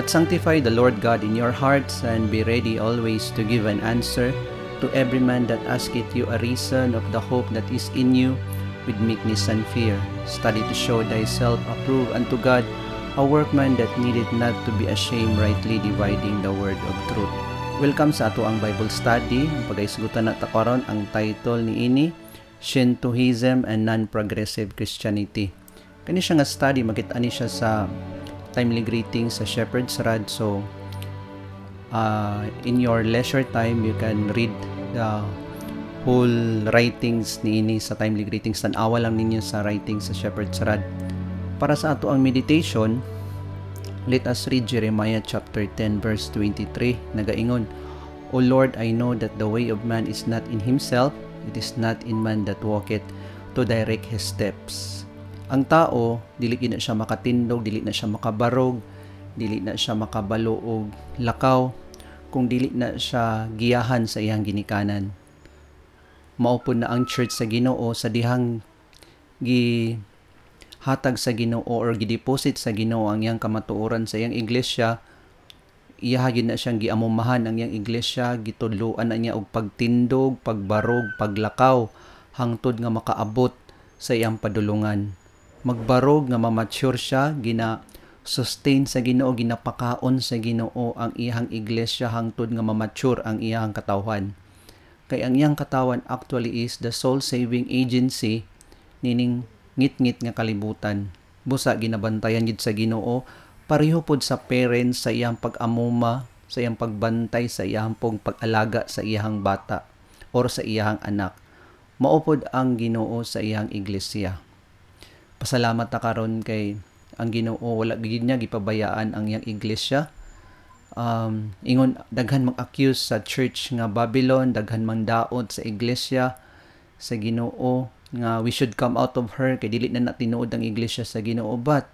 But sanctify the Lord God in your hearts, and be ready always to give an answer to every man that asketh you a reason of the hope that is in you, with meekness and fear. Study to show thyself approved unto God, a workman that needeth not to be ashamed, rightly dividing the word of truth. Welcome sa ato ang Bible study. Ang pagaisgutan na takaron ang title ni ini, Shintoism and Non-Progressive Christianity. Kani siya nga study, makita ni siya sa timely greetings sa Shepherd's Rod. So, uh, in your leisure time, you can read the whole writings ni ini sa timely greetings. Tanawa lang ninyo sa writings sa Shepherd's Rod. Para sa ato ang meditation, let us read Jeremiah chapter 10 verse 23. Nagaingon, O Lord, I know that the way of man is not in himself, it is not in man that walketh to direct his steps. Ang tao, dili na siya makatindog, dili na siya makabarog, dili na siya makabalo og lakaw, kung dili na siya giyahan sa iyang ginikanan. Maupod na ang church sa Ginoo sa dihang gi hatag sa Ginoo or gideposit sa Ginoo ang iyang kamatuoran sa iyang iglesia iyahagin na siyang giamumahan ang iyang iglesia gitudloan na niya og pagtindog pagbarog paglakaw hangtod nga makaabot sa iyang padulungan magbarog nga mamature siya gina sustain sa Ginoo ginapakaon sa Ginoo ang iyang iglesia hangtod nga mamature ang iyang katawhan kay ang iyang katawan actually is the soul saving agency nining ngit-ngit nga kalibutan. Busa ginabantayan gid sa Ginoo pareho pod sa parents sa iyang pag-amuma sa iyang pagbantay sa iyang pong pag-alaga sa iyang bata or sa iyang anak. Maupod ang Ginoo sa iyang iglesia pasalamat ta karon kay ang Ginoo wala gid niya gipabayaan ang iyang iglesia. Um, ingon daghan mag-accuse sa church nga Babylon daghan mang daot sa iglesia sa Ginoo nga we should come out of her kay dili na natinuod ang iglesia sa Ginoo. But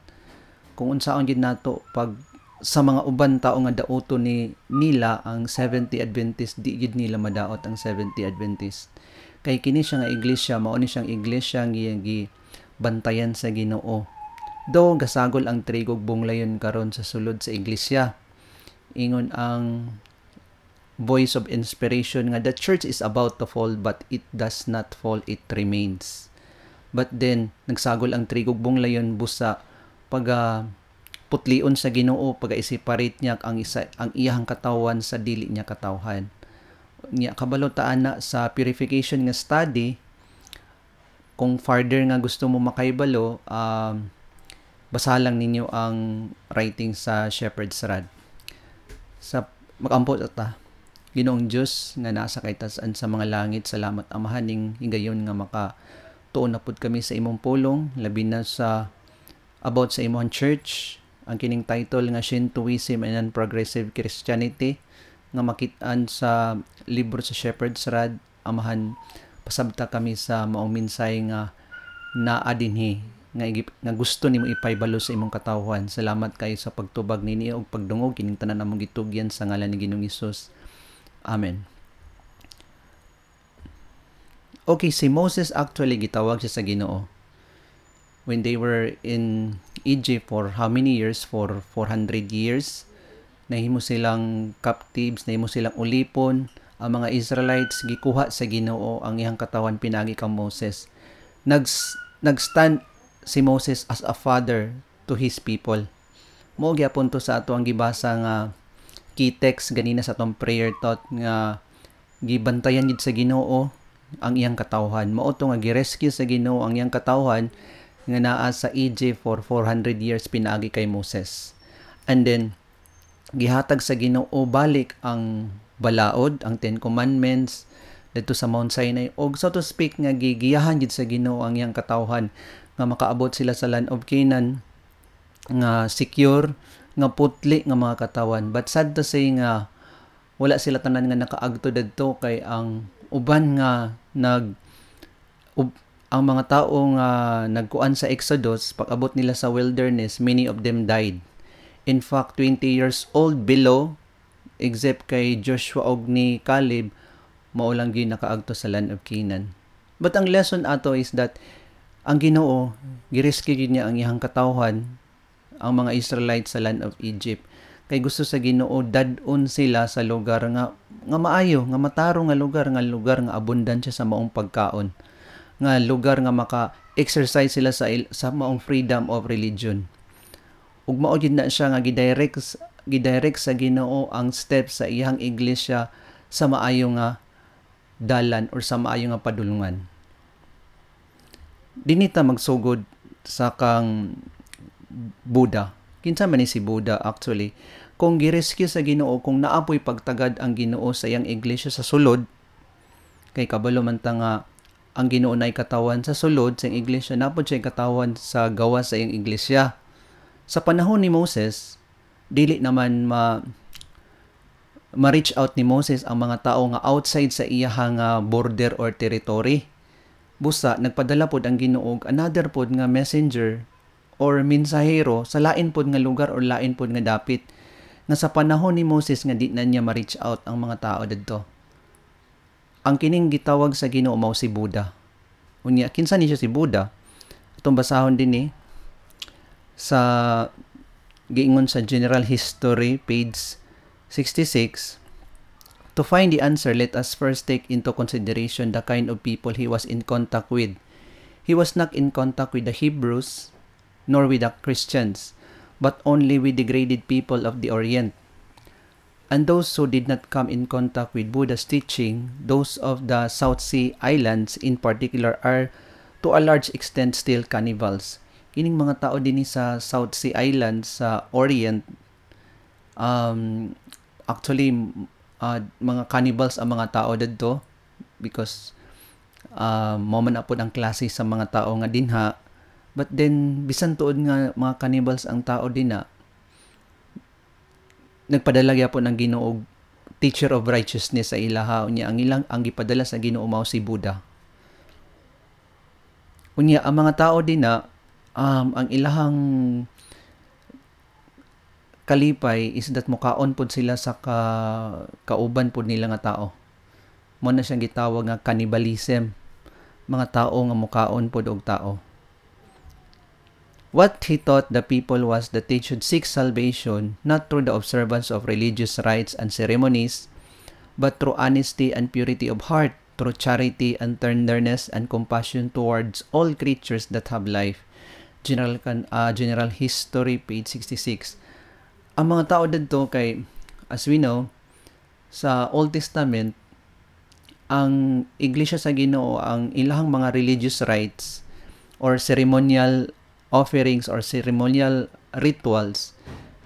kung unsaon gid nato pag sa mga uban tao nga daoto ni nila ang 70 Adventist di gid nila madaot ang 70 Adventist. Kay kini siya nga iglesia mao ni siyang iglesia nga gi bantayan sa Ginoo. Do gasagol ang trigog bunglayon karon sa sulod sa iglesia. Ingon ang voice of inspiration nga the church is about to fall but it does not fall it remains. But then nagsagol ang trigog bunglayon busa pag uh, putlion sa Ginoo pag i-separate niya ang isa ang iyang katawan sa dili niya katawhan. Niya kabalotaan na sa purification nga study kung further nga gusto mo makaibalo um, basa lang ninyo ang writing sa Shepherd's Rod. Sa magampo ta Ginoong Diyos nga nasa kay tasan sa mga langit salamat amahan ning hingayon nga maka tuon na pud kami sa imong pulong labi na sa about sa imong church. Ang kining title nga Shintoism and Progressive Christianity nga makitaan sa libro sa Shepherd's Rod. Amahan pasabta kami sa maong minsay nga naa dinhi nga, nga gusto nimo ipaybalo sa imong katawhan salamat kayo sa pagtubag nini og pagdungog kining tanan namong gitugyan sa ngalan ni Ginoong Hesus amen Okay, si Moses actually gitawag siya sa Ginoo when they were in Egypt for how many years? For 400 years. Nahimo silang captives, nahimo silang ulipon. Ang mga Israelites gikuha sa Ginoo ang iyang katawan pinagi kang Moses. Nags nagstand si Moses as a father to his people. Mo gyapon to sa ato ang gibasa nga key text ganina sa atong prayer thought nga gibantayan gid sa Ginoo ang iyang katawhan. Mao to nga gi-rescue sa Ginoo ang iyang katawhan nga naa sa Egypt for 400 years pinaagi kay Moses. And then gihatag sa Ginoo balik ang balaod, ang Ten Commandments dito sa Mount Sinai. Og so to speak nga gigiyahan gid sa Ginoo ang iyang katawhan nga makaabot sila sa land of Canaan nga secure nga putli nga mga katawan. But sad to say nga wala sila tanan nga nakaagto didto kay ang uban nga nag ub, ang mga tao nga nagkuan sa Exodus pag-abot nila sa wilderness many of them died. In fact 20 years old below except kay Joshua og ni Caleb mao lang gyud sa land of Canaan. But ang lesson ato is that ang Ginoo girescue niya ang iyang katawhan ang mga Israelites sa land of Egypt. Kay gusto sa Ginoo dadon sila sa lugar nga nga maayo nga mataro nga lugar nga lugar nga abundansya sa maong pagkaon. Nga lugar nga maka exercise sila sa sa maong freedom of religion. Ug mao na siya nga gidirect gidirect sa Ginoo ang steps sa iyang iglesia sa maayo nga dalan or sa maayo nga padulungan. Dinita magsugod sa kang Buddha. Kinsa man ni si Buddha actually? Kung girescue sa Ginoo kung naapoy pagtagad ang Ginoo sa iyang iglesia sa sulod kay kabalo man ta nga ang Ginoo nay katawan sa sulod sa iglesia napod siya katawan sa gawa sa iyang iglesia. Sa panahon ni Moses dili naman ma ma-reach out ni Moses ang mga tao nga outside sa iyahang nga border or territory busa nagpadala pod ang Ginoo og another pod nga messenger or mensahero sa lain pod nga lugar or lain pod nga dapit nga sa panahon ni Moses nga di na niya ma-reach out ang mga tao didto. Ang kining gitawag sa Ginoo mao si Buddha. Unya kinsa ni siya si Buddha? Atong basahon din ni sa giingon sa General History page 66 To find the answer, let us first take into consideration the kind of people he was in contact with. He was not in contact with the Hebrews, nor with the Christians, but only with degraded people of the Orient. And those who did not come in contact with Buddha's teaching, those of the South Sea Islands in particular, are to a large extent still cannibals. Kining mga tao din sa South Sea Islands sa Orient, um, actually, uh, mga cannibals ang mga tao dito because uh, mo man apod ang klase sa mga tao nga dinha But then, bisan tuod nga mga cannibals ang tao din na, nagpadala po ng Ginoo teacher of righteousness sa ilaha unya ang ilang ang gipadala sa Ginoo mao si Buddha. Unya ang mga tao din na um, ang ilahang kalipay is that mukaon pod sila sa ka, kauban pod nila nga tao. Mo na siyang gitawag nga cannibalism. Mga tao nga mukaon pod og tao. What he taught the people was that they should seek salvation not through the observance of religious rites and ceremonies, but through honesty and purity of heart, through charity and tenderness and compassion towards all creatures that have life. General, uh, General History, page 66. Ang mga tao dito kay, as we know, sa Old Testament, ang iglesia sa Ginoo ang ilahang mga religious rites or ceremonial offerings or ceremonial rituals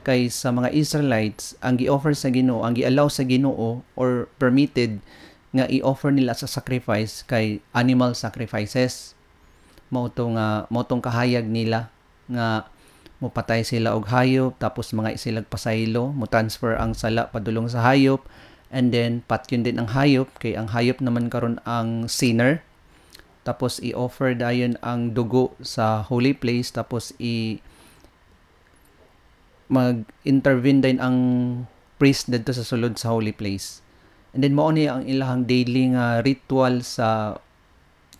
kay sa mga Israelites ang gi-offer sa Ginoo ang gi-allow sa Ginoo or permitted nga i-offer nila sa sacrifice kay animal sacrifices mao to nga mao tong kahayag nila nga mupatay sila og hayop tapos mga isilag pasaylo mo transfer ang sala padulong sa hayop and then patyon din ang hayop kay ang hayop naman karon ang sinner. Tapos i-offer dayon ang dugo sa holy place tapos i mag-intervene din ang priest dito sa sulod sa holy place. And then mao ni ang ilahang daily nga ritual sa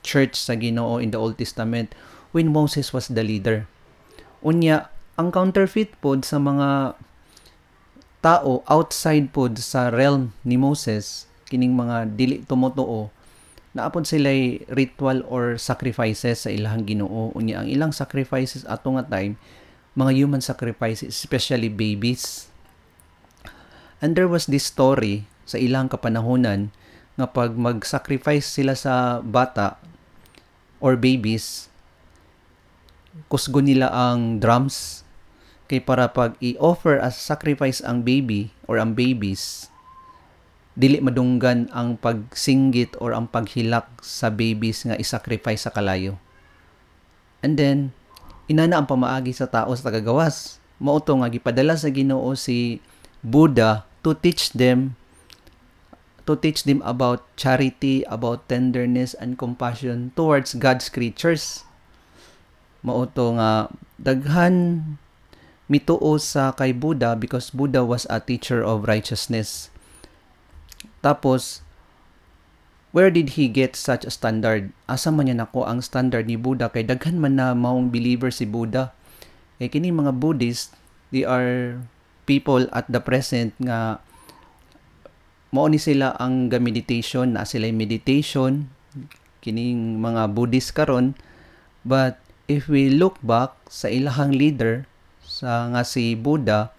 church sa Ginoo in the Old Testament when Moses was the leader. Unya ang counterfeit pod sa mga tao outside pod sa realm ni Moses kining mga dili tumotoo naapod sila ritual or sacrifices sa ilang Ginoo. Unya ang ilang sacrifices ato nga time mga human sacrifices especially babies. And there was this story sa ilang kapanahonan nga pag mag-sacrifice sila sa bata or babies kusgo nila ang drums kay para pag i-offer as sacrifice ang baby or ang babies dili madunggan ang pagsinggit or ang paghilak sa babies nga isacrifice sa kalayo. And then, inana ang pamaagi sa tao sa tagagawas. Mauto nga gipadala sa Ginoo si Buddha to teach them to teach them about charity, about tenderness and compassion towards God's creatures. Mauto nga daghan mituo sa kay Buddha because Buddha was a teacher of righteousness tapos, where did he get such a standard? Asa man niya nako ang standard ni Buddha kay daghan man na maong believer si Buddha. Kay kini mga Buddhist, they are people at the present nga mao ni sila ang ga meditation na sila meditation kining mga Buddhist karon. But if we look back sa ilahang leader sa nga si Buddha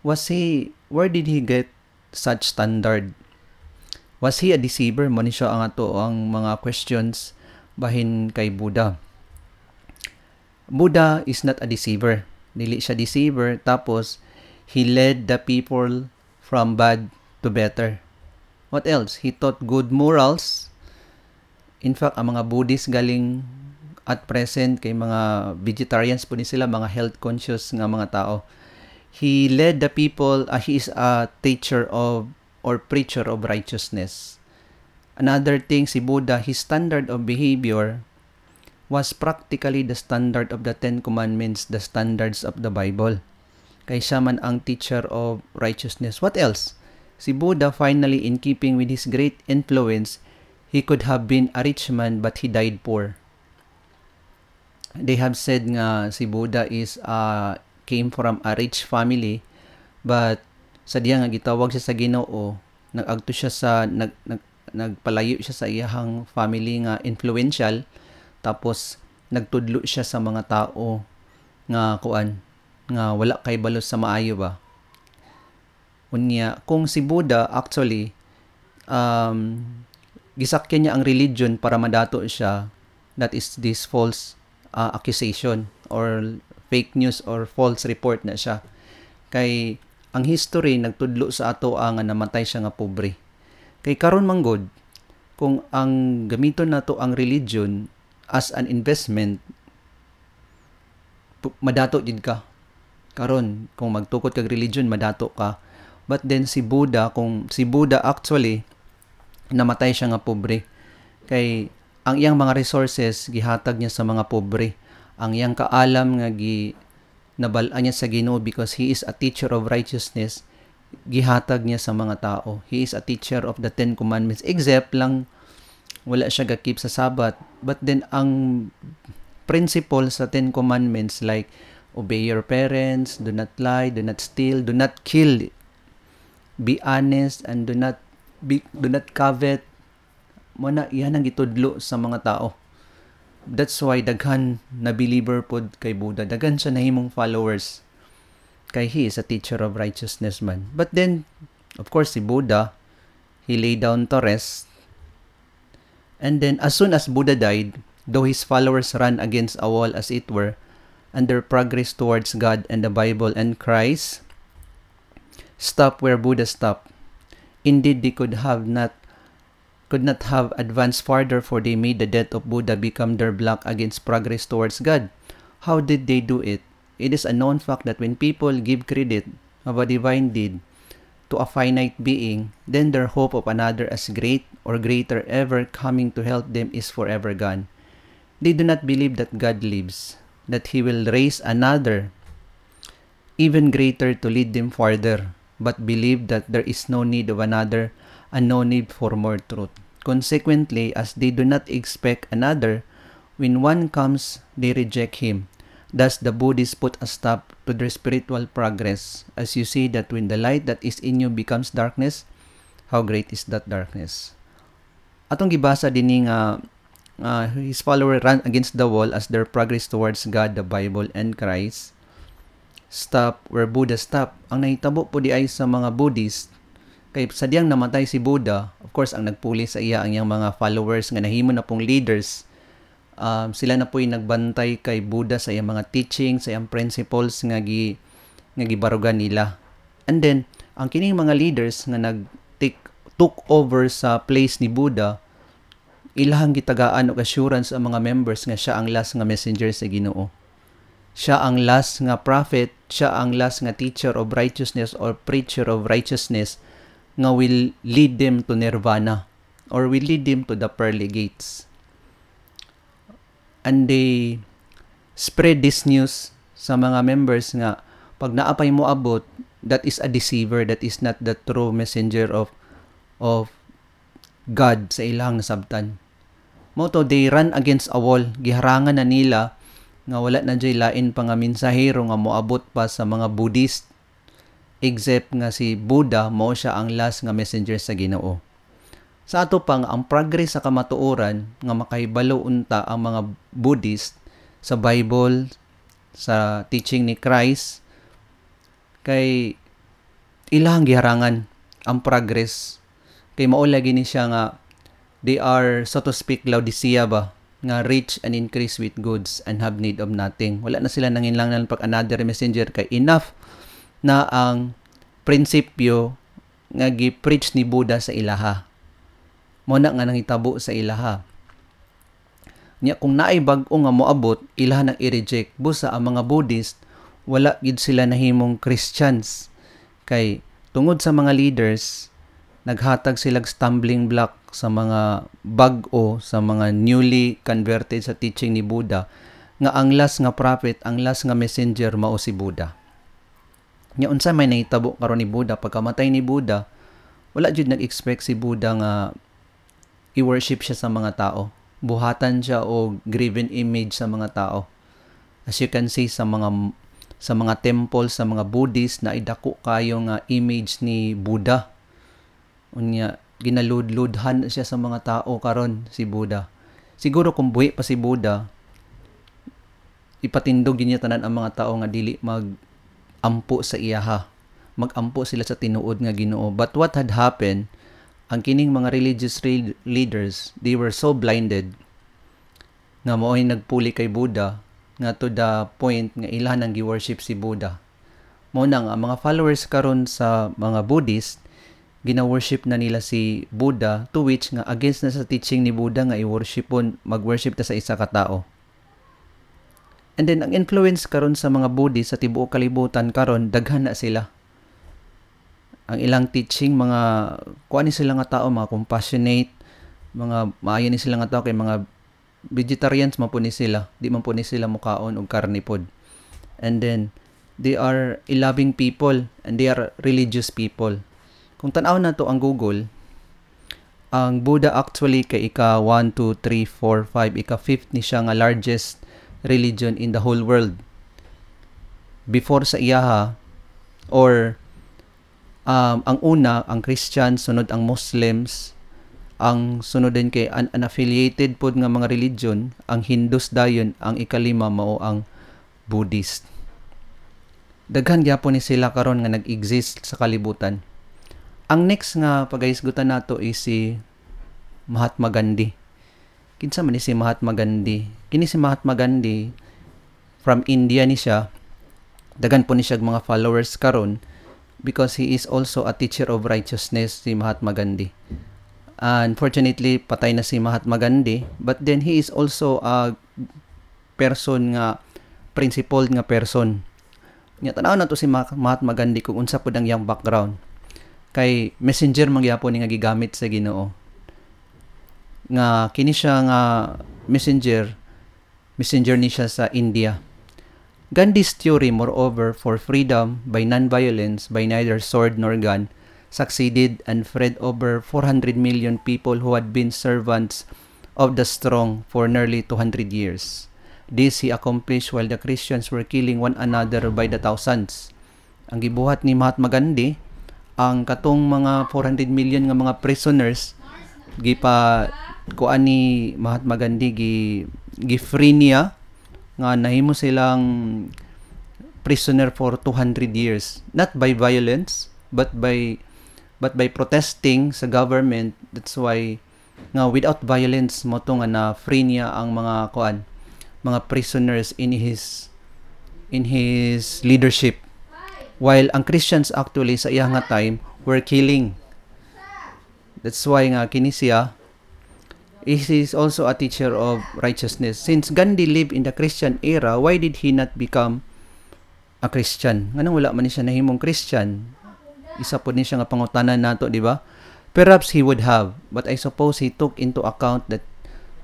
was he where did he get such standard? Was he a deceiver? Mo ni siya ang ato ang mga questions bahin kay Buddha. Buddha is not a deceiver. Dili siya deceiver tapos he led the people from bad to better What else? He taught good morals. In fact, ang mga Buddhist galing at present kay mga vegetarians po ni sila, mga health conscious nga mga tao. He led the people, uh, he is a teacher of or preacher of righteousness. Another thing, si Buddha, his standard of behavior was practically the standard of the Ten Commandments, the standards of the Bible. Kay siya man ang teacher of righteousness. What else? Si Buddha finally in keeping with his great influence, he could have been a rich man but he died poor. They have said nga si Buddha is uh, came from a rich family but sa nga gitawag siya sa Ginoo, nagagto siya sa nag, nag nagpalayo siya sa iyahang family nga influential tapos nagtudlo siya sa mga tao nga kuan nga wala kay balos sa maayo ba Unya, kung si Buddha actually um, gisakyan niya ang religion para madato siya, that is this false uh, accusation or fake news or false report na siya. Kay ang history nagtudlo sa ato ang namatay siya nga pobre. Kay karon manggod kung ang gamiton nato ang religion as an investment madato jud ka. Karon kung magtukod kag religion madato ka But then si Buddha, kung si Buddha actually, namatay siya nga pobre. Kay ang iyang mga resources gihatag niya sa mga pobre. Ang iyang kaalam nga gi nabalaan niya sa Ginoo because he is a teacher of righteousness gihatag niya sa mga tao. He is a teacher of the Ten Commandments. Except lang, wala siya gakip sa Sabat. But then, ang principle sa Ten Commandments like, obey your parents, do not lie, do not steal, do not kill be honest and do not be, do not covet. Mo na iyan ang gitudlo sa mga tao. That's why daghan na believer pod kay Buddha daghan siya nahimong followers. Kay he is a teacher of righteousness man. But then of course si Buddha he lay down to rest. And then as soon as Buddha died though his followers ran against a wall as it were and their progress towards God and the Bible and Christ stop where Buddha stopped. Indeed, they could have not could not have advanced farther for they made the death of Buddha become their block against progress towards God. How did they do it? It is a known fact that when people give credit of a divine deed to a finite being, then their hope of another as great or greater ever coming to help them is forever gone. They do not believe that God lives, that He will raise another even greater to lead them farther but believe that there is no need of another and no need for more truth. Consequently, as they do not expect another, when one comes, they reject him. Thus, the Buddhists put a stop to their spiritual progress, as you see that when the light that is in you becomes darkness, how great is that darkness. Atong gibasa din nga uh, his follower run against the wall as their progress towards God, the Bible, and Christ stop where Buddha stop. Ang nahitabo po di ay sa mga Buddhist kay sadyang namatay si Buddha, of course ang nagpuli sa iya ang iyang mga followers nga nahimo na pong leaders. Um, sila na po yung nagbantay kay Buddha sa iyang mga teachings, sa iyang principles nga gi nga gibarugan nila. And then ang kining mga leaders nga nag took over sa place ni Buddha ilahang gitagaan og assurance ang mga members nga siya ang last nga messenger sa Ginoo. Siya ang last nga prophet, siya ang last nga teacher of righteousness or preacher of righteousness nga will lead them to nirvana or will lead them to the pearly gates. And they spread this news sa mga members nga pag naapay mo abot, that is a deceiver, that is not the true messenger of of God sa ilang nasabtan. Mo to, they run against a wall. Giharangan na nila nga wala na jay lain pa nga mensahero nga moabot pa sa mga Buddhist. Except nga si Buddha mao siya ang last nga messenger sa Ginoo. Sa ato pang ang progress sa kamatuoran nga makahibalo unta ang mga Buddhist sa Bible, sa teaching ni Christ kay ilang giharangan ang progress. Kay mao lagi ni siya nga they are so to speak Laodicea ba nga rich and increase with goods and have need of nothing. Wala na sila nanginlangan pag another messenger kay enough na ang prinsipyo nga gi-preach ni Buddha sa ilaha. Mo na nga nangitabo sa ilaha. Nya kung naay bag-o nga moabot, ilaha nang i-reject. Busa ang mga Buddhist, wala gid sila nahimong Christians. Kay tungod sa mga leaders, naghatag sila stumbling block sa mga bag-o, sa mga newly converted sa teaching ni Buddha, nga ang last nga prophet, ang last nga messenger mao si Buddha. Nya unsa may nahitabo karon ni Buddha pagkamatay ni Buddha, wala jud nag-expect si Buddha nga i-worship siya sa mga tao. Buhatan siya o graven image sa mga tao. As you can see sa mga sa mga temple sa mga Buddhist na idako kayo nga image ni Buddha. Unya ginaludludhan siya sa mga tao karon si Buddha. Siguro kung buhi pa si Buddha, ipatindog niya tanan ang mga tao nga dili mag ampo sa iyaha. Magampo sila sa tinuod nga Ginoo. But what had happened ang kining mga religious leaders, they were so blinded nga mo'y nagpuli kay Buddha nga to the point nga ilan ang gi-worship si Buddha. Mo nang ang mga followers karon sa mga Buddhist gina-worship na nila si Buddha to which nga against na sa teaching ni Buddha nga i-worshipon mag-worship ta sa isa ka tao. And then ang influence karon sa mga Buddhist sa tibuok kalibutan karon daghan na sila. Ang ilang teaching mga kuan sila nga tao mga compassionate mga maayo ni sila nga tao kay mga vegetarians man po ni sila. Di man po ni sila mukaon og karne pod. And then they are loving people and they are religious people kung tan-aw na to ang Google ang Buddha actually kay ika 1 2 3 4 5 ika 5th ni siya nga largest religion in the whole world before sa iyaha or um, ang una, ang Christian, sunod ang Muslims, ang sunod din kay un- unaffiliated pod nga mga religion, ang Hindus dayon, ang ikalima mao ang Buddhist. Daghan gyapon ni sila karon nga nag-exist sa kalibutan. Ang next nga pagahisgutan nato is si Mahatma Gandhi. Kinsa man ni si Mahatma Gandhi? Kini si Mahatma Gandhi from India ni siya. Dagan po ni siya mga followers karon because he is also a teacher of righteousness si Mahatma Gandhi. Unfortunately, patay na si Mahatma Gandhi, but then he is also a person nga principled nga person. Nya tanaw na to si Mahatma Gandhi kung unsa pud ang iyang background. Kay messenger man gyapon ni nga gigamit sa Ginoo. Nga kini siya nga messenger messenger ni siya sa India Gandhi's theory, moreover, for freedom by non-violence, by neither sword nor gun, succeeded and freed over 400 million people who had been servants of the strong for nearly 200 years. This he accomplished while the Christians were killing one another by the thousands. Ang gibuhat ni Mahatma Gandhi, ang katong mga 400 million nga mga prisoners, gipa kuan ni Mahatma Gandhi gi, gi free niya nga nahimo silang prisoner for 200 years. Not by violence but by but by protesting sa government. That's why nga without violence mo to nga na free niya ang mga kuan mga prisoners in his in his leadership while ang Christians actually sa iya nga time were killing that's why nga kini siya he is also a teacher of righteousness. Since Gandhi lived in the Christian era, why did he not become a Christian? Nganong wala man siya nahimong Christian? Isa po ni siya nga pangutanan nato, di ba? Perhaps he would have, but I suppose he took into account that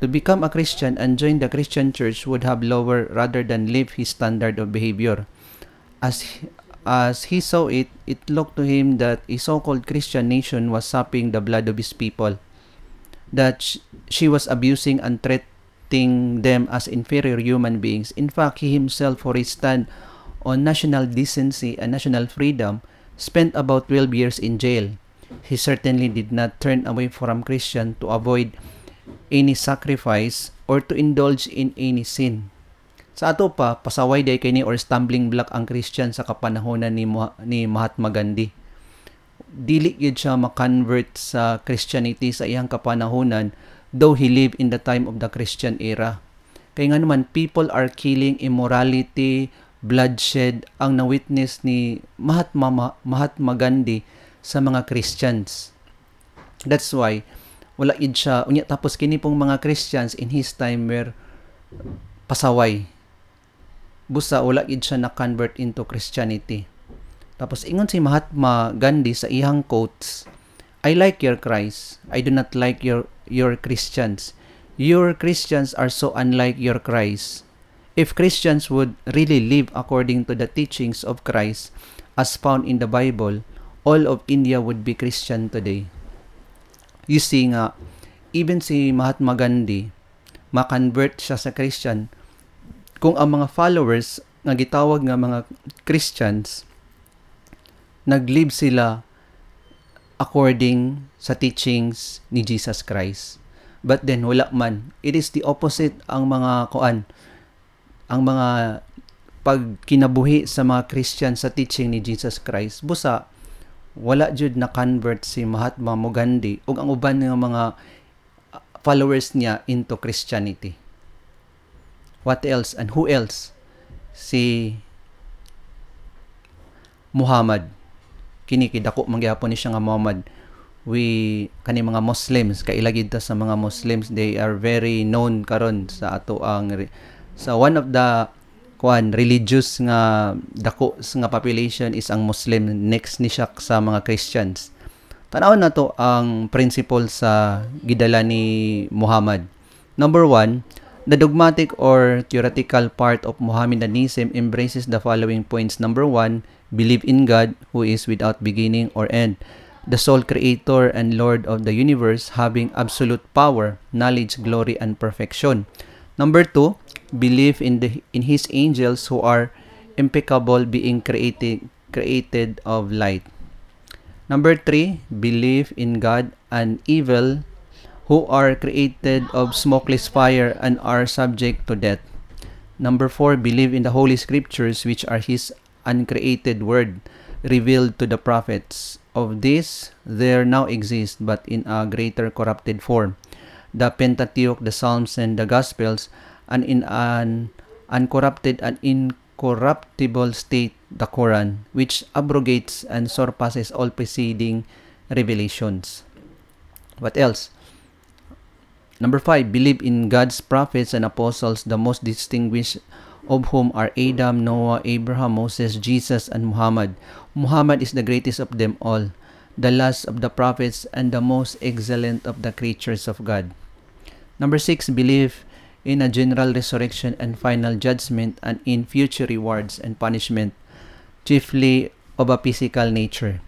to become a Christian and join the Christian church would have lower rather than live his standard of behavior. As as he saw it, it looked to him that a so-called Christian nation was sapping the blood of his people that she was abusing and treating them as inferior human beings. In fact, he himself, for his stand on national decency and national freedom, spent about 12 years in jail. He certainly did not turn away from Christian to avoid any sacrifice or to indulge in any sin. Sa ato pa, pasaway day kini or stumbling block ang Christian sa kapanahonan ni, ni Mahatma Gandhi. Dili gid siya ma-convert sa Christianity sa iyang kapanahonan though he lived in the time of the Christian era. Kaya nga naman, people are killing immorality, bloodshed ang na-witness ni Mahatma, Mahatma Gandhi sa mga Christians. That's why, wala id siya, unya tapos kini pong mga Christians in his time were pasaway. Busa, wala id siya na-convert into Christianity. Tapos ingon si Mahatma Gandhi sa iyang quotes, I like your Christ. I do not like your your Christians. Your Christians are so unlike your Christ. If Christians would really live according to the teachings of Christ as found in the Bible, all of India would be Christian today. You see nga, even si Mahatma Gandhi, makonvert siya sa Christian kung ang mga followers nga gitawag nga mga Christians naglive sila according sa teachings ni Jesus Christ. But then wala man. It is the opposite ang mga kuan ang mga pagkinabuhi sa mga Christian sa teaching ni Jesus Christ. Busa wala jud na convert si Mahatma Gandhi ug ang uban nga mga followers niya into Christianity. What else? And who else? Si Muhammad. Kini kay dako mangyapon ni siya nga Muhammad. We kani mga Muslims kailagid ta sa mga Muslims they are very known karon sa ato ang sa one of the kuan religious nga dako nga population is ang Muslim. Next ni siya sa mga Christians. Tanawon na to ang principle sa gidala ni Muhammad. Number one The dogmatic or theoretical part of Mohammedanism embraces the following points. Number one, believe in God who is without beginning or end, the sole creator and Lord of the universe, having absolute power, knowledge, glory, and perfection. Number two, believe in the in his angels who are impeccable being created created of light. Number three, believe in God and evil who are created of smokeless fire and are subject to death. Number four, believe in the Holy Scriptures, which are His uncreated Word, revealed to the prophets. Of this, there now exist, but in a greater corrupted form, the Pentateuch, the Psalms, and the Gospels, and in an uncorrupted and incorruptible state, the Quran, which abrogates and surpasses all preceding revelations. What else? Number five, believe in God's prophets and apostles, the most distinguished of whom are Adam, Noah, Abraham, Moses, Jesus, and Muhammad. Muhammad is the greatest of them all, the last of the prophets, and the most excellent of the creatures of God. Number six, believe in a general resurrection and final judgment, and in future rewards and punishment, chiefly of a physical nature.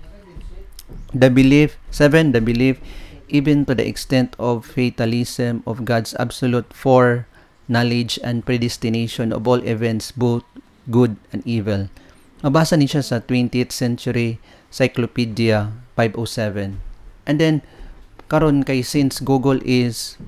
The belief, seven, the belief even to the extent of fatalism of God's absolute foreknowledge and predestination of all events, both good and evil. Mabasa niya sa 20th Century Cyclopedia 507. And then, karon kay since Google is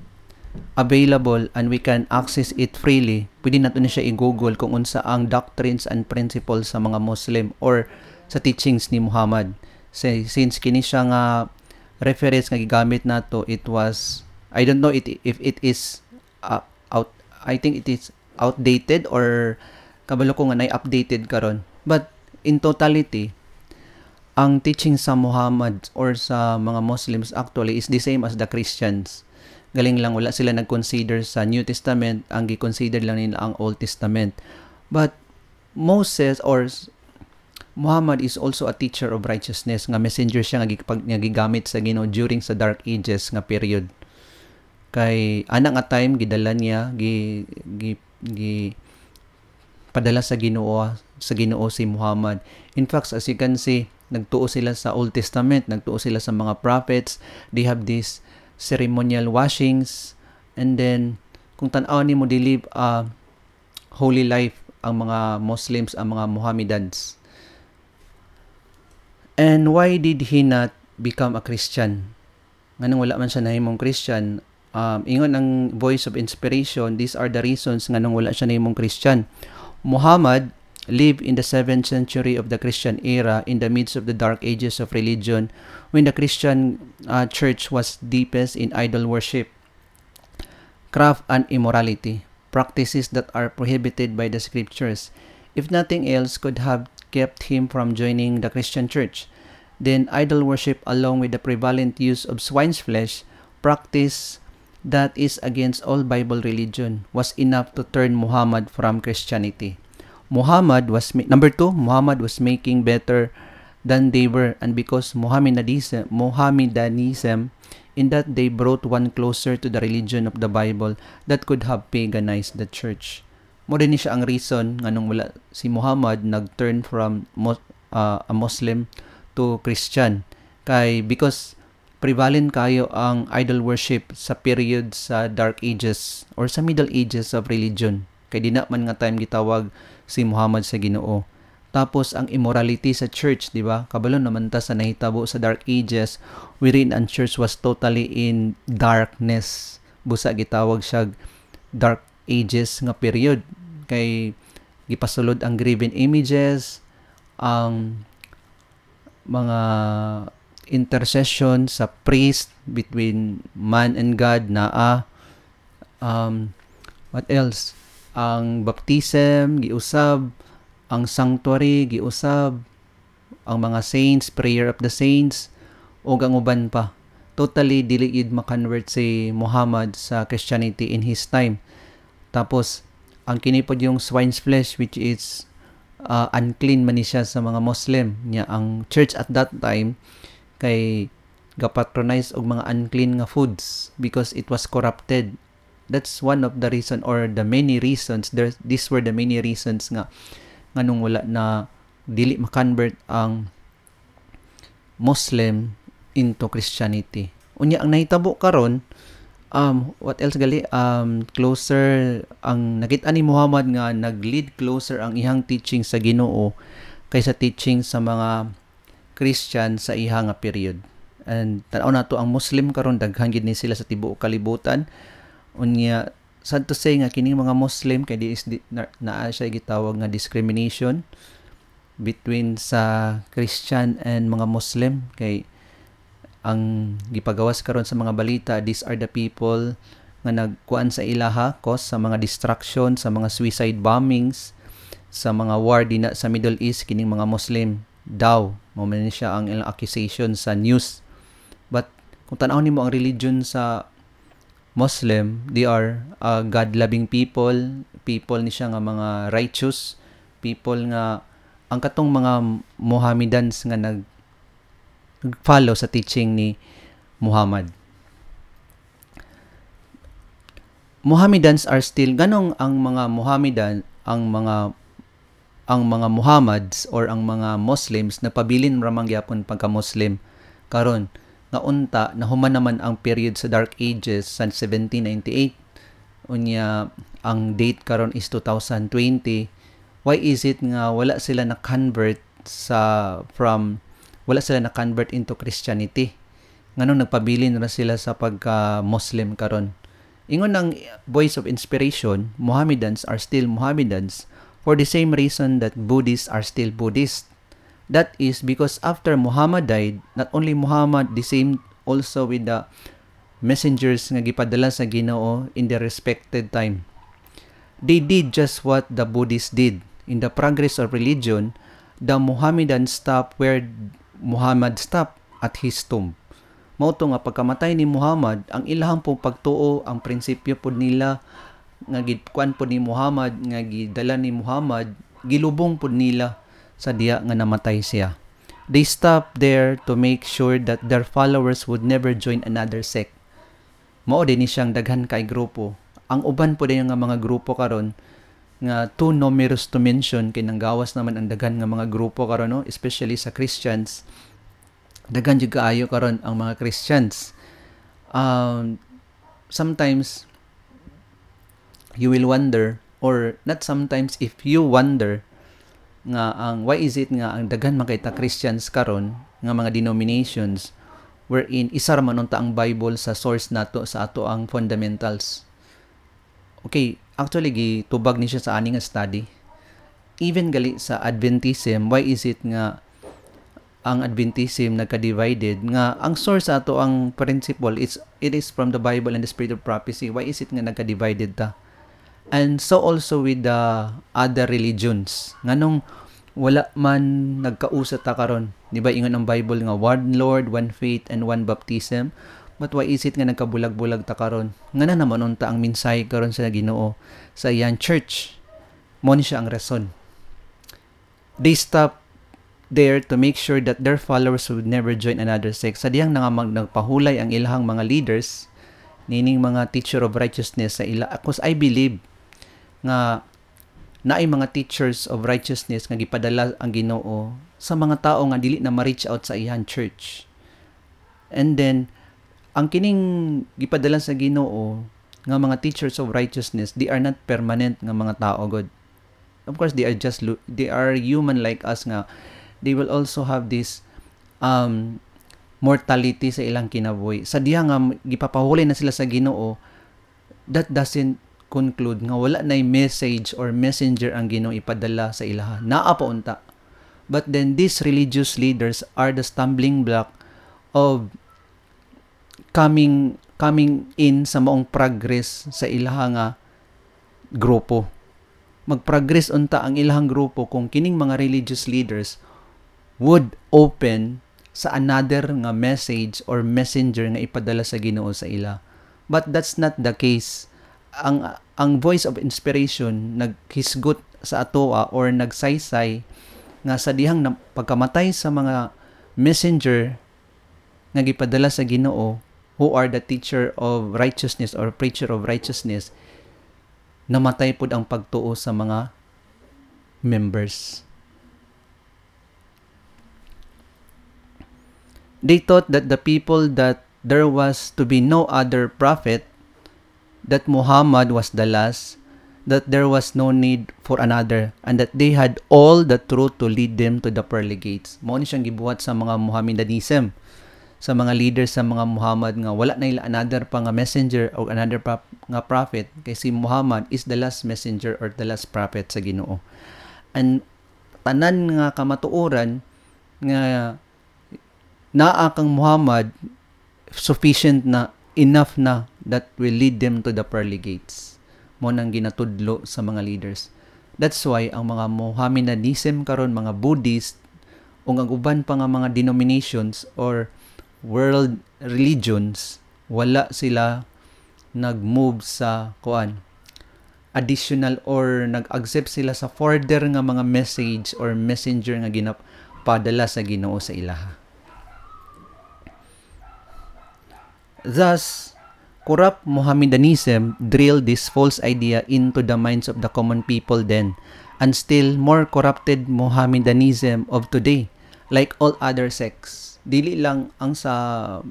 available and we can access it freely, pwede nato na siya i-google kung unsa ang doctrines and principles sa mga Muslim or sa teachings ni Muhammad. Since kini siya nga reference nga gigamit nato it was I don't know it if it is uh, out I think it is outdated or kabalo ko nga nay updated karon. But in totality ang teaching sa Muhammad or sa mga Muslims actually is the same as the Christians. Galing lang wala sila nag-consider sa New Testament ang gi-consider lang nila ang Old Testament. But Moses or Muhammad is also a teacher of righteousness nga messenger siya nga gipag gigamit sa Ginoo during sa dark ages nga period. Kay ana nga time gidala niya gi, gi, gi padala sa Ginoo sa Ginoo si Muhammad. In fact as you can see nagtuo sila sa Old Testament nagtuo sila sa mga prophets. They have this ceremonial washings and then kung tan-aw ni mo they live a holy life ang mga Muslims ang mga Mohammedans And why did he not become a Christian? Nganong wala man siya nahimong Christian? Um, ingon ang voice of inspiration, these are the reasons nganong wala siya nahimong Christian. Muhammad lived in the 7th century of the Christian era in the midst of the dark ages of religion when the Christian uh, church was deepest in idol worship, craft and immorality, practices that are prohibited by the scriptures. If nothing else could have kept him from joining the Christian church, then idol worship along with the prevalent use of swine's flesh, practice that is against all Bible religion, was enough to turn Muhammad from Christianity. Muhammad was number two, Muhammad was making better than they were and because Mohammedanism, Mohammedanism in that they brought one closer to the religion of the Bible that could have paganized the church. Mo din siya ang reason nganong wala si Muhammad nag-turn from uh, a Muslim to Christian kay because prevalent kayo ang idol worship sa period sa dark ages or sa middle ages of religion kay di na man nga time gitawag si Muhammad sa Ginoo. Tapos ang immorality sa church, di ba? Kabalo naman ta sa nahitabo sa dark ages, wherein ang church was totally in darkness. Busa gitawag siya dark ages nga period kay gipasulod ang graven images, ang mga intercession sa priest between man and God naa. Um, what else? Ang baptism giusab, ang sanctuary giusab, ang mga saints, prayer of the saints, o ang uban pa. Totally diliid makonvert si Muhammad sa Christianity in his time. Tapos, ang kinipod yung swine's flesh which is uh, unclean man siya sa mga Muslim. Nya ang church at that time kay gapatronize og mga unclean nga foods because it was corrupted that's one of the reason or the many reasons there these were the many reasons nga nganong wala na dili ma-convert ang Muslim into Christianity. Unya ang nahitabo karon um what else gali um closer ang nakita ni Muhammad nga nag-lead closer ang ihang teaching sa Ginoo kaysa teaching sa mga Christian sa ihang period. And tanaw na to ang Muslim karon daghan gid ni sila sa tibuok kalibutan unya sad to say nga kining mga Muslim kay di is di, na, naa siya gitawag nga discrimination between sa Christian and mga Muslim kay ang gipagawas karon sa mga balita these are the people nga nagkuan sa ilaha cause sa mga destruction sa mga suicide bombings sa mga war dina sa Middle East kining mga Muslim. Daw mo man siya ang ilang accusation sa news. But kung tanaw nimo ang religion sa Muslim, they are uh, God-loving people, people ni siya nga mga righteous, people nga ang katong mga Mohammedans nga nag follow sa teaching ni Muhammad. Mohammedans are still ganong ang mga Mohammedan, ang mga ang mga Muhammads or ang mga Muslims na pabilin ramang gyapon pagka Muslim karon. Nga unta na human naman ang period sa Dark Ages sa 1798 unya ang date karon is 2020 why is it nga wala sila na convert sa from wala sila na convert into Christianity nganong nagpabilin ra sila sa pagka Muslim karon ingon ng voice of inspiration Mohammedans are still Mohammedans for the same reason that Buddhists are still Buddhists That is because after Muhammad died, not only Muhammad, the same also with the messengers nga gipadala sa Ginoo in the respected time. They did just what the Buddhists did. In the progress of religion, the Muhammadan stopped where Muhammad stopped at his tomb. Mao nga pagkamatay ni Muhammad, ang ilahang pong pagtuo, ang prinsipyo po nila nga gikuan po ni Muhammad, nga gidala ni Muhammad, gilubong po nila sa diya nga namatay siya. They stopped there to make sure that their followers would never join another sect. Mao din siyang daghan kay grupo. Ang uban po din nga mga grupo karon nga too numerous to mention kay nanggawas naman ang daghan nga mga grupo karon no? Especially sa Christians. Daghan jud kaayo karon ang mga Christians. Um, sometimes you will wonder or not sometimes if you wonder nga ang why is it nga ang daghan man kay ta Christians karon nga mga denominations wherein isa ra man unta ang Bible sa source nato sa ato ang fundamentals. Okay, actually gitubag ni siya sa ani nga study. Even gali sa Adventism, why is it nga ang Adventism nagka-divided? Nga ang source ato ang principle it's it is from the Bible and the spirit of prophecy. Why is it nga nagka-divided ta? And so also with the other religions. Nganong wala man nagkausa ta karon di ba ingon ang Bible nga one Lord one faith and one baptism but why is it nga nagkabulag-bulag ta karon ngana naman unta ang minsay karon sa Ginoo sa iyan church mo ni siya ang rason they stop there to make sure that their followers would never join another sect. Sa diyang nga nagpahulay ang ilahang mga leaders, nining mga teacher of righteousness sa ila. Because I believe nga naay mga teachers of righteousness nga gipadala ang Ginoo sa mga tao nga dili na ma-reach out sa iyan church. And then ang kining gipadala sa Ginoo nga mga teachers of righteousness, they are not permanent nga mga tao god. Of course, they are just they are human like us nga they will also have this um, mortality sa ilang kinabuhi. Sa diha nga gipapahuli na sila sa Ginoo, that doesn't conclude nga wala na message or messenger ang Ginoo ipadala sa ilaha. Naa pa unta. But then these religious leaders are the stumbling block of coming coming in sa maong progress sa ilaha nga grupo. Mag-progress unta ang ilahang grupo kung kining mga religious leaders would open sa another nga message or messenger nga ipadala sa Ginoo sa ila. But that's not the case. Ang ang voice of inspiration naghisgot sa atoa or nagsaysay nga sa dihang pagkamatay sa mga messenger nga gipadala sa Ginoo who are the teacher of righteousness or preacher of righteousness namatay pud ang pagtuo sa mga members. They thought that the people that there was to be no other prophet, that Muhammad was the last, that there was no need for another, and that they had all the truth to lead them to the pearly gates. Mao ni siyang gibuhat sa mga Muhammadanism sa mga leaders sa mga Muhammad nga wala na ila another pa nga messenger or another pa nga prophet kay si Muhammad is the last messenger or the last prophet sa Ginoo. And tanan nga kamatuoran nga naa kang Muhammad sufficient na enough na that will lead them to the pearly gates. Mo nang ginatudlo sa mga leaders. That's why ang mga Mohammedanism karon mga Buddhist o ang uban pa nga mga denominations or world religions wala sila nag-move sa kuan additional or nag-accept sila sa further nga mga message or messenger nga ginapadala sa Ginoo sa ilaha. Thus, corrupt Mohammedanism drilled this false idea into the minds of the common people then, and still more corrupted Mohammedanism of today, like all other sects. Dili lang ang sa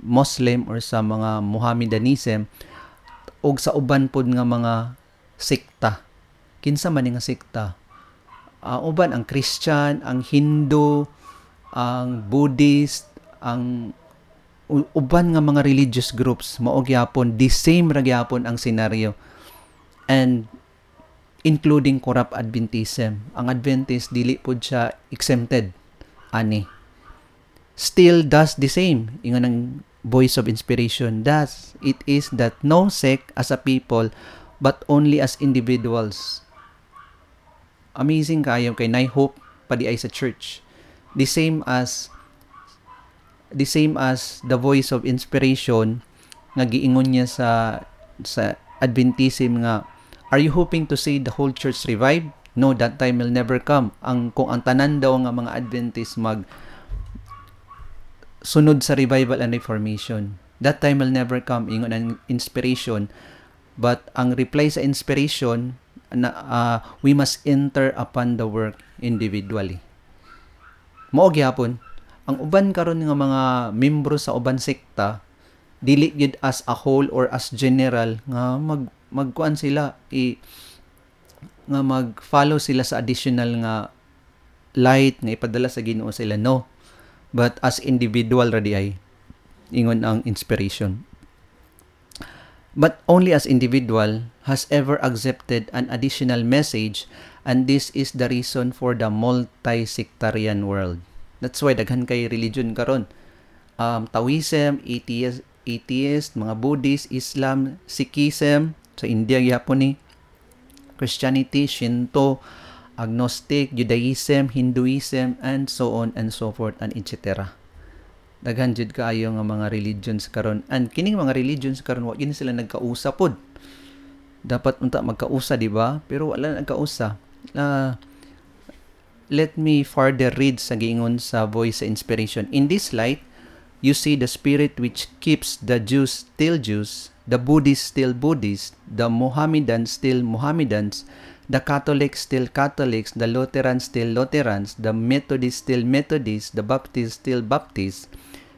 Muslim or sa mga Mohammedanism o sa uban pod nga mga sekta. Kinsa man nga sekta? Uh, uban ang Christian, ang Hindu, ang Buddhist, ang uban nga mga religious groups mao gyapon the same ra gyapon ang senaryo and including corrupt Adventism ang Adventist dili pud siya exempted ani still does the same. Ingon ang voice of inspiration. Does it is that no sect as a people but only as individuals. Amazing kayo kay nay hope pa di ay sa church. The same as the same as the voice of inspiration nga giingon niya sa sa Adventism nga are you hoping to see the whole church revive no that time will never come. Ang kung ang tanan daw nga mga Adventist mag sunod sa revival and reformation. That time will never come ingon ang inspiration. But ang reply sa inspiration na uh, we must enter upon the work individually. Mao gyapon ang uban karon nga mga membro sa uban sekta dili gid as a whole or as general nga mag magkuan sila i nga mag-follow sila sa additional nga light nga ipadala sa Ginoo sa ila no but as individual ra di ay ingon ang inspiration. But only as individual has ever accepted an additional message and this is the reason for the multi-sectarian world. That's why daghan kay religion karon. Um, Taoism, atheist, atheist, mga Buddhist, Islam, Sikhism, sa India gyapon ni. Christianity, Shinto, Agnostic, Judaism, Hinduism, and so on and so forth and etc. Daghan jud kaayo nga mga religions karon and kining mga religions karon wa gini sila nagkausa pod. Dapat unta magkausa di ba? Pero wala nagkausa. Uh, let me further read sa giingon sa Voice sa Inspiration. In this light, you see the spirit which keeps the Jews still Jews, the Buddhists still Buddhists, the Mohammedans still Mohammedans, the Catholics still Catholics, the Lutherans still Lutherans, the Methodists still Methodists, the Baptists still Baptists.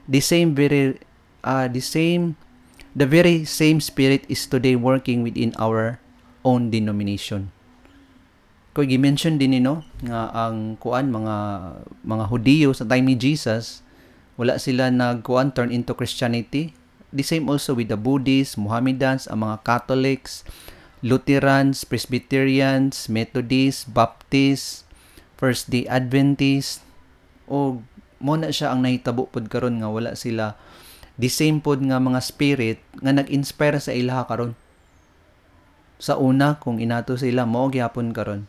The same very uh, the same the very same spirit is today working within our own denomination. Ko gi-mention din ni no nga ang kuan mga mga Hudiyo sa time ni Jesus wala sila nagkuan turn into Christianity. The same also with the Buddhists, Mohammedans, ang mga Catholics, Lutherans, Presbyterians, Methodists, Baptists, First Day Adventists, o mo na siya ang nahitabo pod karon nga wala sila the same pod nga mga spirit nga nag-inspire sa ilaha karon. Sa una kung inato sila mo gyapon karon.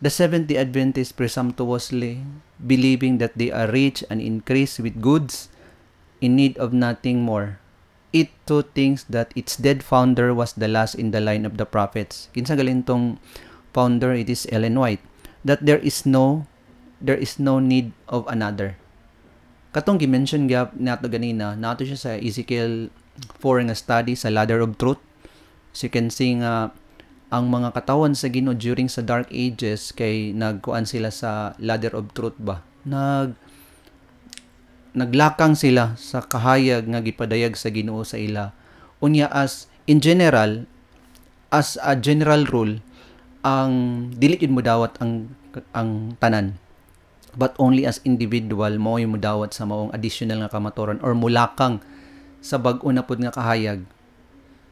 The Seventh-day Adventists presumptuously believing that they are rich and increase with goods in need of nothing more. It too thinks that its dead founder was the last in the line of the prophets. Kinsa galintong founder? It is Ellen White. That there is no there is no need of another. Katong gi-mention gyap nato ganina nato siya sa Ezekiel 4 nga study sa ladder of truth. So you can see nga ang mga katawan sa Ginoo during sa dark ages kay nagkuan sila sa ladder of truth ba? Nag naglakang sila sa kahayag nga gipadayag sa Ginoo sa ila. Unya as in general as a general rule ang dili mo dawat ang ang tanan. But only as individual mo yung mudawat sa maong additional nga kamatoran or mulakang sa bag-o na pud nga kahayag.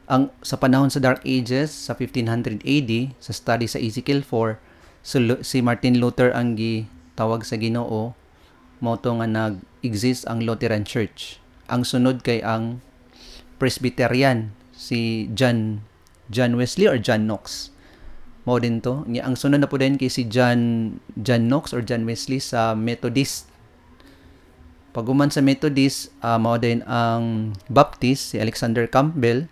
Ang sa panahon sa Dark Ages sa 1500 AD sa study sa Ezekiel 4 so, si Martin Luther ang gi tawag sa Ginoo mao to nga nag-exist ang Lutheran Church. Ang sunod kay ang Presbyterian si John John Wesley or John Knox. Mao din to. Ang sunod na po din kay si John John Knox or John Wesley sa Methodist. Paguman sa Methodist uh, mao din ang Baptist si Alexander Campbell.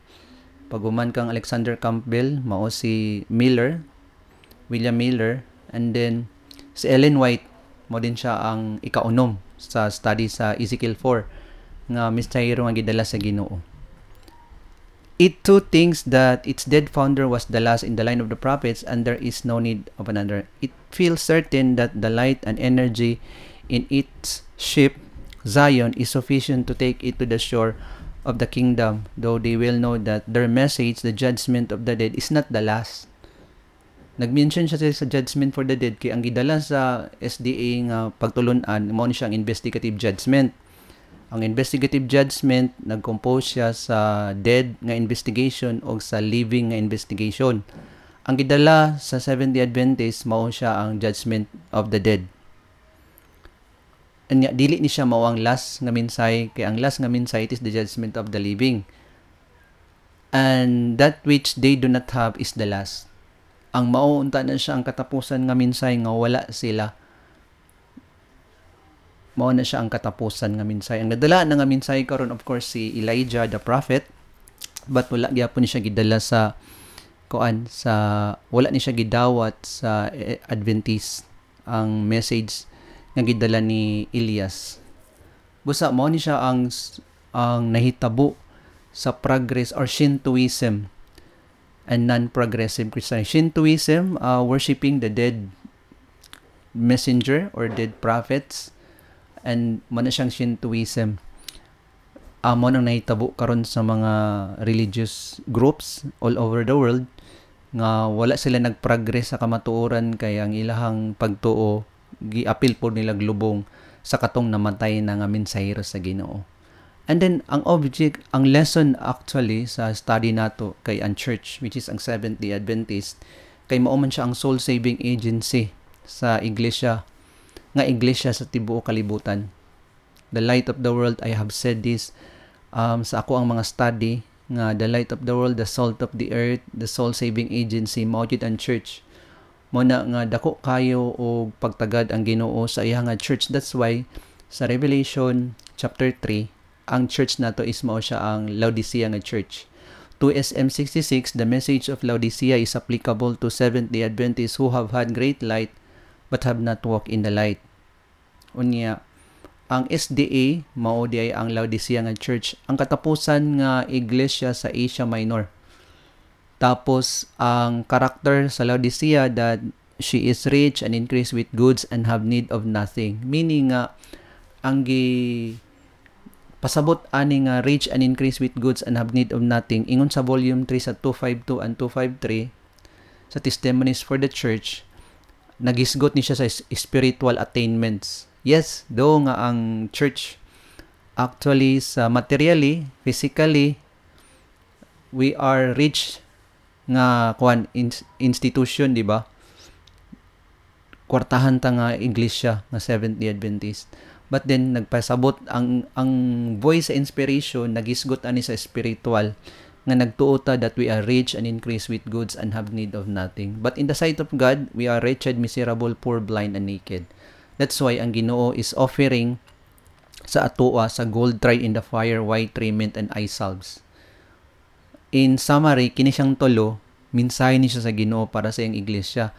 Paguman kang Alexander Campbell mao si Miller William Miller. And then si Ellen White mo din siya ang ikaunom sa study sa Ezekiel 4 nga misteryo nga gidala sa Ginoo It too thinks that its dead founder was the last in the line of the prophets and there is no need of another. It feels certain that the light and energy in its ship, Zion, is sufficient to take it to the shore of the kingdom, though they will know that their message, the judgment of the dead, is not the last. Nag-mention siya sa judgment for the dead kay ang gidala sa SDA nga pagtulunan mo ni siyang investigative judgment ang investigative judgment nag-compose siya sa dead nga investigation o sa living nga investigation. Ang gidala sa Seventh-day Adventist mao siya ang judgment of the dead. Anya dili ni siya mao ang last nga minsay kay ang last nga minsay it is the judgment of the living. And that which they do not have is the last. Ang mao unta na siya ang katapusan nga minsay nga wala sila mao na siya ang katapusan nga minsay. Ang nadala na nga minsay karon of course si Elijah the prophet but wala gyapon ni siya gidala sa kuan sa wala ni siya gidawat sa Adventist ang message nga gidala ni Elias. Busa mao ni siya ang ang nahitabo sa progress or Shintoism and non-progressive Christianity. Shintoism, uh, worshiping the dead messenger or dead prophets and mo na siyang Shintoism amo nang nahitabo karon sa mga religious groups all over the world nga wala sila nagprogress sa kamatuoran kay ang ilahang pagtuo giapil po nila glubong sa katong namatay na nga mensahero sa Ginoo. And then ang object, ang lesson actually sa study nato kay ang church which is ang Seventh-day Adventist kay mao man siya ang soul saving agency sa iglesia nga iglesia sa tibuok kalibutan. The light of the world I have said this um, sa ako ang mga study nga the light of the world, the salt of the earth, the soul saving agency mao ang church mo na nga dako kayo og pagtagad ang Ginoo sa iya nga church that's why sa Revelation chapter 3 ang church nato is mao siya ang Laodicea nga church. To SM66, the message of Laodicea is applicable to Seventh-day Adventists who have had great light but have not walked in the light. Unya, ang SDA, mao di ang Laodicea nga church, ang katapusan nga iglesia sa Asia Minor. Tapos, ang karakter sa Laodicea that she is rich and increased with goods and have need of nothing. Meaning nga, ang gi pasabot ani nga rich and increase with goods and have need of nothing. Ingon sa volume 3 sa 252 and 253 sa testimonies for the church nagisgot ni siya sa spiritual attainments. Yes do nga ang church. Actually sa materially physically we are rich nga kuan in, institution di ba? Kwartahan ta nga iglesia nga Seventh-day Adventist But then nagpasabot ang ang voice sa inspiration nagisgot ani sa spiritual nga nagtuota that we are rich and increase with goods and have need of nothing. But in the sight of God, we are wretched, miserable, poor, blind, and naked. That's why ang Ginoo is offering sa atoa sa gold tried in the fire, white raiment, and eye salves. In summary, kini siyang tolo, minsahe ni siya sa Ginoo para sa iyang iglesia.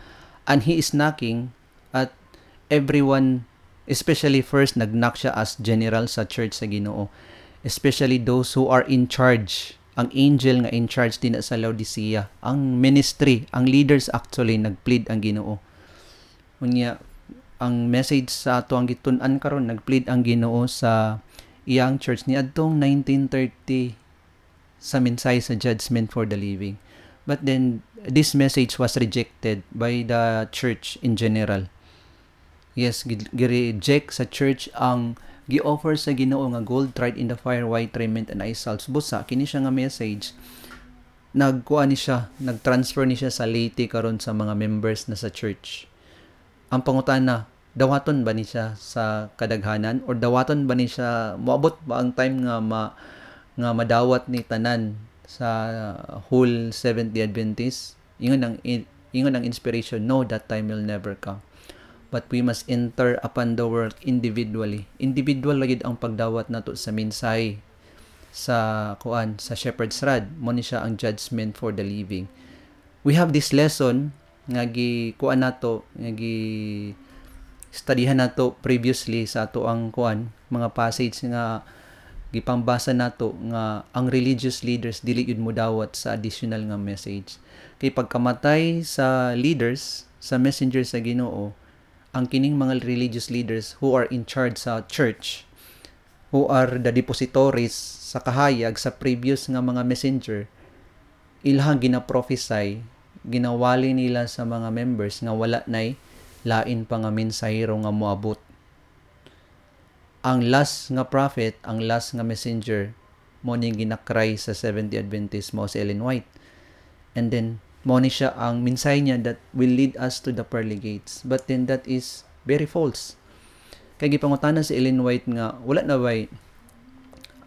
And He is knocking at everyone Especially first, nagnak siya as general sa church sa Ginoo. Especially those who are in charge. Ang angel nga in charge din sa Laodicea. Ang ministry, ang leaders actually nagplead ang Ginoo. Unya, ang message sa ato ang gitun-an karon nagplead ang Ginoo sa iyang church ni adtong 1930 sa mensahe sa judgment for the living. But then this message was rejected by the church in general Yes, gi-reject sa church ang gi-offer sa Ginoo nga gold tried in the fire, white raiment and salves. Busa kini siya nga message nagkuha ni siya, nag-transfer ni siya sa laity karon sa mga members na sa church. Ang pangutana, dawaton ba ni siya sa kadaghanan or dawaton ba ni siya moabot ba ang time nga ma nga madawat ni tanan sa whole Seventh-day Adventist? Ingon ang ingon ang inspiration, no, that time will never come but we must enter upon the world individually. Individual lagid ang pagdawat nato sa minsay sa kuan sa shepherd's rod mo ni siya ang judgment for the living. We have this lesson nga gi kuan nato nga gi studyhan nato previously sa ato ang kuan mga passage nga gipambasa nato nga ang religious leaders dili yun mo dawat sa additional nga message. Kay pagkamatay sa leaders sa messenger sa Ginoo ang kining mga religious leaders who are in charge sa church who are the depositories sa kahayag sa previous nga mga messenger ilhang gina-prophesy ginawali nila sa mga members nga wala nay lain pa nga mensahero nga moabot. Ang last nga prophet ang last nga messenger mo ning ginakry sa 70 Adventist mo si Ellen White. And then mo ni siya ang minsay niya that will lead us to the pearly gates. But then that is very false. Kay gipangutana si Ellen White nga wala na ba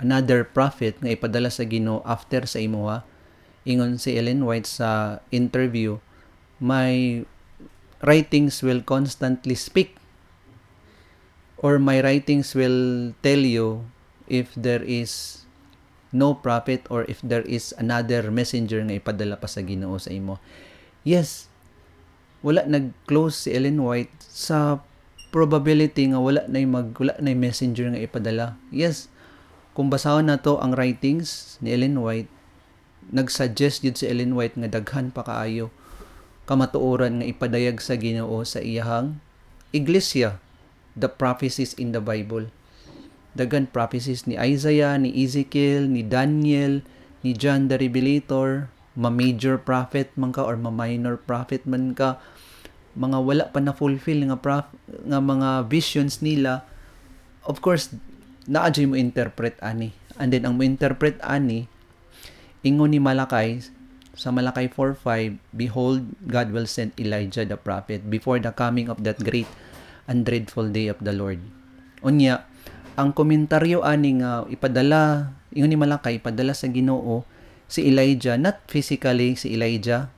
another prophet nga ipadala sa Ginoo after sa imuha? Ingon si Ellen White sa interview, my writings will constantly speak or my writings will tell you if there is no prophet or if there is another messenger nga ipadala pa sa Ginoo sa imo. Yes, wala nag-close si Ellen White sa probability nga wala na mag wala na messenger nga ipadala. Yes, kung basahon na to ang writings ni Ellen White, nag-suggest yun si Ellen White nga daghan pa kaayo kamatuoran nga ipadayag sa Ginoo sa iyahang iglesia the prophecies in the Bible dagan prophecies ni Isaiah, ni Ezekiel, ni Daniel, ni John the Revelator, ma-major prophet man ka or ma-minor prophet man ka, mga wala pa na fulfill nga prof, nga mga visions nila. Of course naa jay mo interpret ani. And then ang mo interpret ani ingon ni Malakay sa Malakay 4:5 behold God will send Elijah the prophet before the coming of that great and dreadful day of the Lord. Unya ang komentaryo ani nga ipadala ingon ni Malakay ipadala sa Ginoo si Elijah not physically si Elijah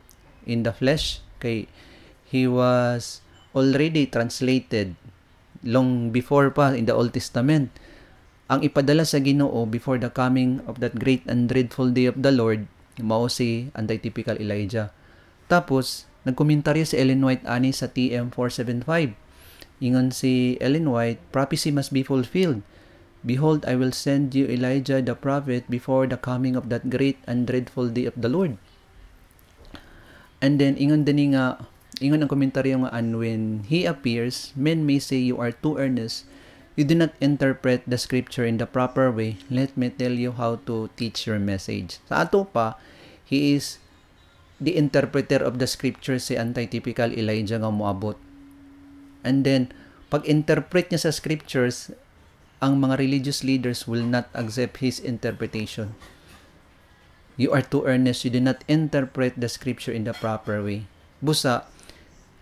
in the flesh kay he was already translated long before pa in the Old Testament. Ang ipadala sa Ginoo before the coming of that great and dreadful day of the Lord, mao si anti-typical Elijah. Tapos, nagkomentaryo si Ellen White ani sa TM 475. Ingon si Ellen White, prophecy must be fulfilled. Behold, I will send you Elijah the prophet before the coming of that great and dreadful day of the Lord. And then, ingon din nga, Ingon ang komentaryo nga and when he appears, men may say you are too earnest. You do not interpret the scripture in the proper way. Let me tell you how to teach your message. Sa ato pa, he is the interpreter of the scripture si anti-typical Elijah nga moabot. And then, pag-interpret niya sa scriptures, ang mga religious leaders will not accept his interpretation. You are too earnest. You do not interpret the scripture in the proper way. Busa,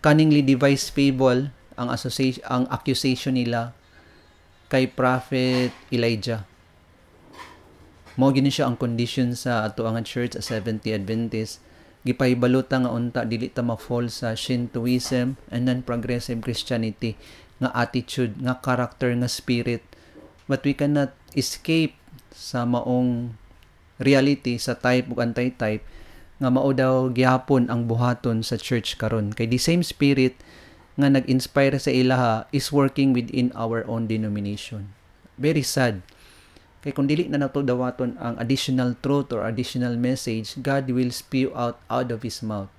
cunningly devised fable ang association ang accusation nila kay prophet Elijah mo gini siya ang condition sa ato ang church sa 70 Adventist gipahibalotan nga unta dili ta ma-fall sa Shintoism and then progressive Christianity nga attitude nga character nga spirit. But we cannot escape sa maong reality sa type ug anti-type nga mao daw gihapon ang buhaton sa church karon. Kay the same spirit nga nag-inspire sa ilaha is working within our own denomination. Very sad kay kung dili na nato dawaton ang additional truth or additional message God will spew out out of his mouth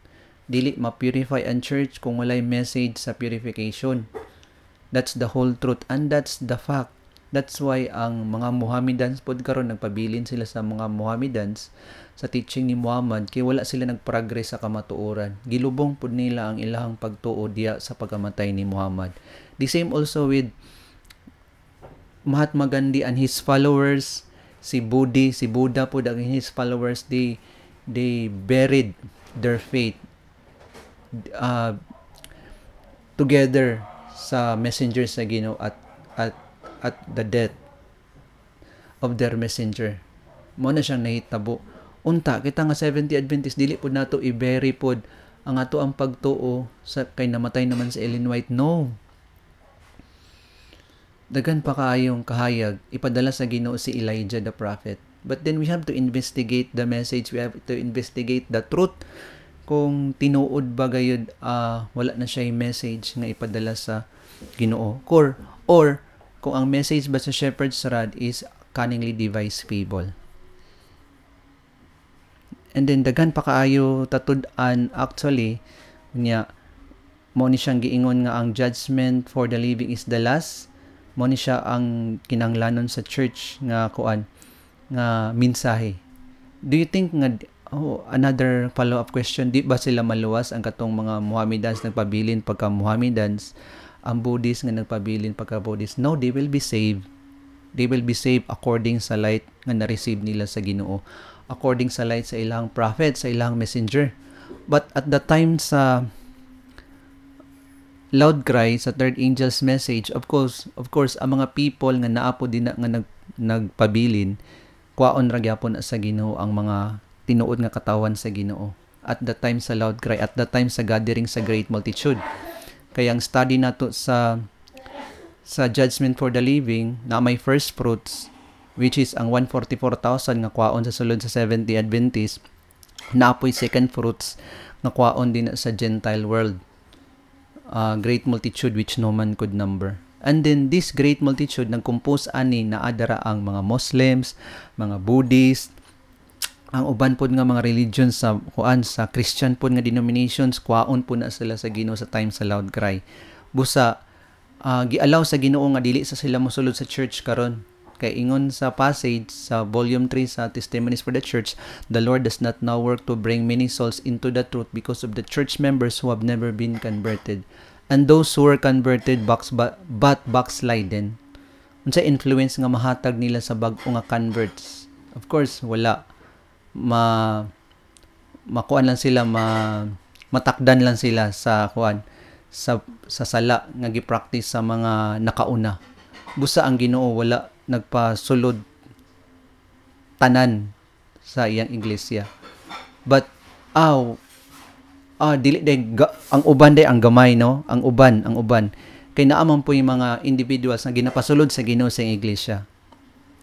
dili ma-purify ang church kung walay message sa purification that's the whole truth and that's the fact That's why ang mga Mohammedans pod karon nagpabilin sila sa mga Mohammedans sa teaching ni Muhammad kay wala sila nagprogress sa kamatuoran. Gilubong pod nila ang ilahang pagtuo diya sa pagkamatay ni Muhammad. The same also with Mahatma Gandhi and his followers, si Buddha, si Buddha po and his followers, they they buried their faith uh, together sa messengers sa Ginoo at at at the death of their messenger. Mo na siyang nahitabo. Unta, kita nga 70 Adventist, dili po nato i-bury pod ang ato ang pagtuo sa kay namatay naman si Ellen White. No. Dagan pa kaayong kahayag, ipadala sa ginoo si Elijah the prophet. But then we have to investigate the message, we have to investigate the truth kung tinuod ba gayud uh, wala na siya message nga ipadala sa Ginoo or or kung ang message ba sa shepherd's rod is cunningly devised fable. And then daghan pa kaayo tatud-an actually nya mo ni siyang giingon nga ang judgment for the living is the last mo ni siya ang kinanglanon sa church nga kuan nga mensahe. Do you think nga oh, another follow-up question, di ba sila maluwas ang katong mga Mohammedans nagpabilin pagka Mohammedans? Ang Buddhist nga nagpabilin pagka Buddhist? No they will be saved. They will be saved according sa light nga na-receive nila sa Ginoo. According sa light sa ilang prophet sa ilang messenger. But at the time sa loud cry sa third angel's message. Of course of course ang mga people nga naapo din nga nag, nagpabilin kwaon ra gyapon sa Ginoo ang mga tinuod nga katawan sa Ginoo. At the time sa loud cry at the time sa gathering sa great multitude. Kaya ang study nato sa sa judgment for the living na may first fruits which is ang 144,000 nga kwaon sa sulod sa 70 Adventist na apoy second fruits nga kwaon din sa Gentile world uh, great multitude which no man could number. And then this great multitude nagcompose ani na adara ang mga Muslims mga Buddhist ang uban pod nga mga religions sa kuan sa Christian pod nga denominations kwaon po na sila sa Ginoo sa time sa loud cry. Busa uh, gialaw sa Ginoo nga dili sa sila mosulod sa church karon Kay ingon sa passage sa volume 3 sa Testimonies for the Church, the Lord does not now work to bring many souls into the truth because of the church members who have never been converted. And those who were converted box, but, backsliden. Unsa influence nga mahatag nila sa bag-o nga converts? Of course, wala. Ma makuan lang sila ma matakdan lang sila sa kuan sa sa sala nga gi-practice sa mga nakauna. Busa ang Ginoo wala nagpasulod tanan sa iyang iglesia. But aw ah dili day ang uban day ang gamay no, ang uban, ang uban. Kay naaman po yung mga individuals na ginapasulod sa Ginoo sa iglesia.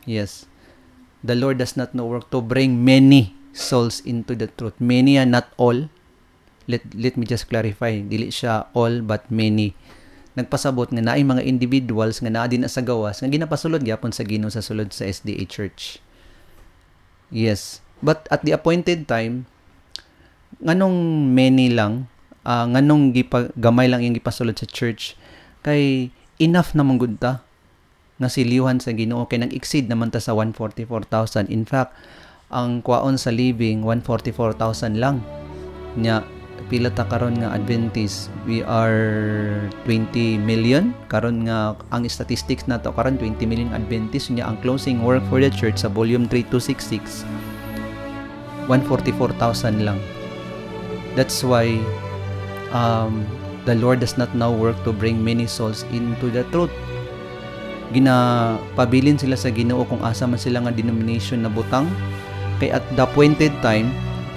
Yes. The Lord does not know work to bring many souls into the truth. Many and not all. Let, let me just clarify. Dili siya all but many. Nagpasabot nga naay mga individuals nga naa din sa gawas nga ginapasulod gyapon sa Ginoo sa sulod sa SDA Church. Yes. But at the appointed time, nganong many lang, ah, nganong gipa, gamay lang yung gipasulod sa church, kay enough naman gud ta nga siliwan sa Ginoo kay nag-exceed naman ta sa 144,000. In fact, ang kwaon sa living 144,000 lang. Nya pila ta karon nga Adventist, we are 20 million karon nga ang statistics nato karon 20 million Adventist nya ang closing work for the church sa volume 3266 144,000 lang. That's why um, the Lord does not now work to bring many souls into the truth. Ginapabilin sila sa Ginoo kung asa man sila nga denomination na butang. Kay at the appointed time,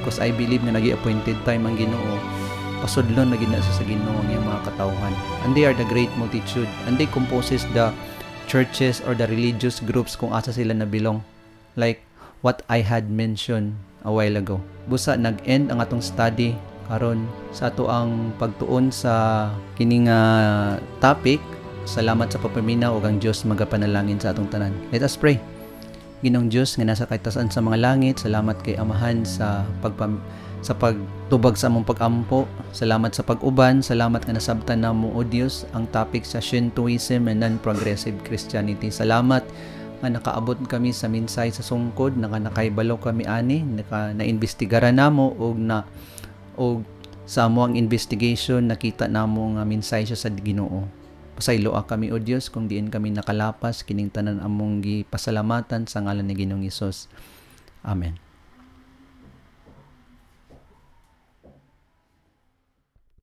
because I believe nga nagi appointed time ang Ginoo, pasudlon na gina sa Ginoo ang mga katawhan. And they are the great multitude. And they composes the churches or the religious groups kung asa sila nabilong. Like what I had mentioned a while ago. Busa nag-end ang atong study karon sa ato ang pagtuon sa kining ah, topic. Salamat sa papaminaw ug ang Dios magapanalangin sa atong tanan. Let us pray. Ginong Dios nga nasa kaitasan sa mga langit, salamat kay Amahan sa pagpam sa pagtubag sa among pag-ampo. Salamat sa pag-uban, salamat nga nasabtan namo o Dios ang topic sa Shintoism and non-progressive Christianity. Salamat nga nakaabot kami sa minsay sa sungkod, nga nakaibalo kami ani, naka naimbestigaran namo og na og sa amo ang investigation nakita namo nga minsay siya sa Ginoo. Pasayloa kami o Dios kung diin kami nakalapas kining tanan among gipasalamatan sa ngalan ni Ginoong Hesus. Amen.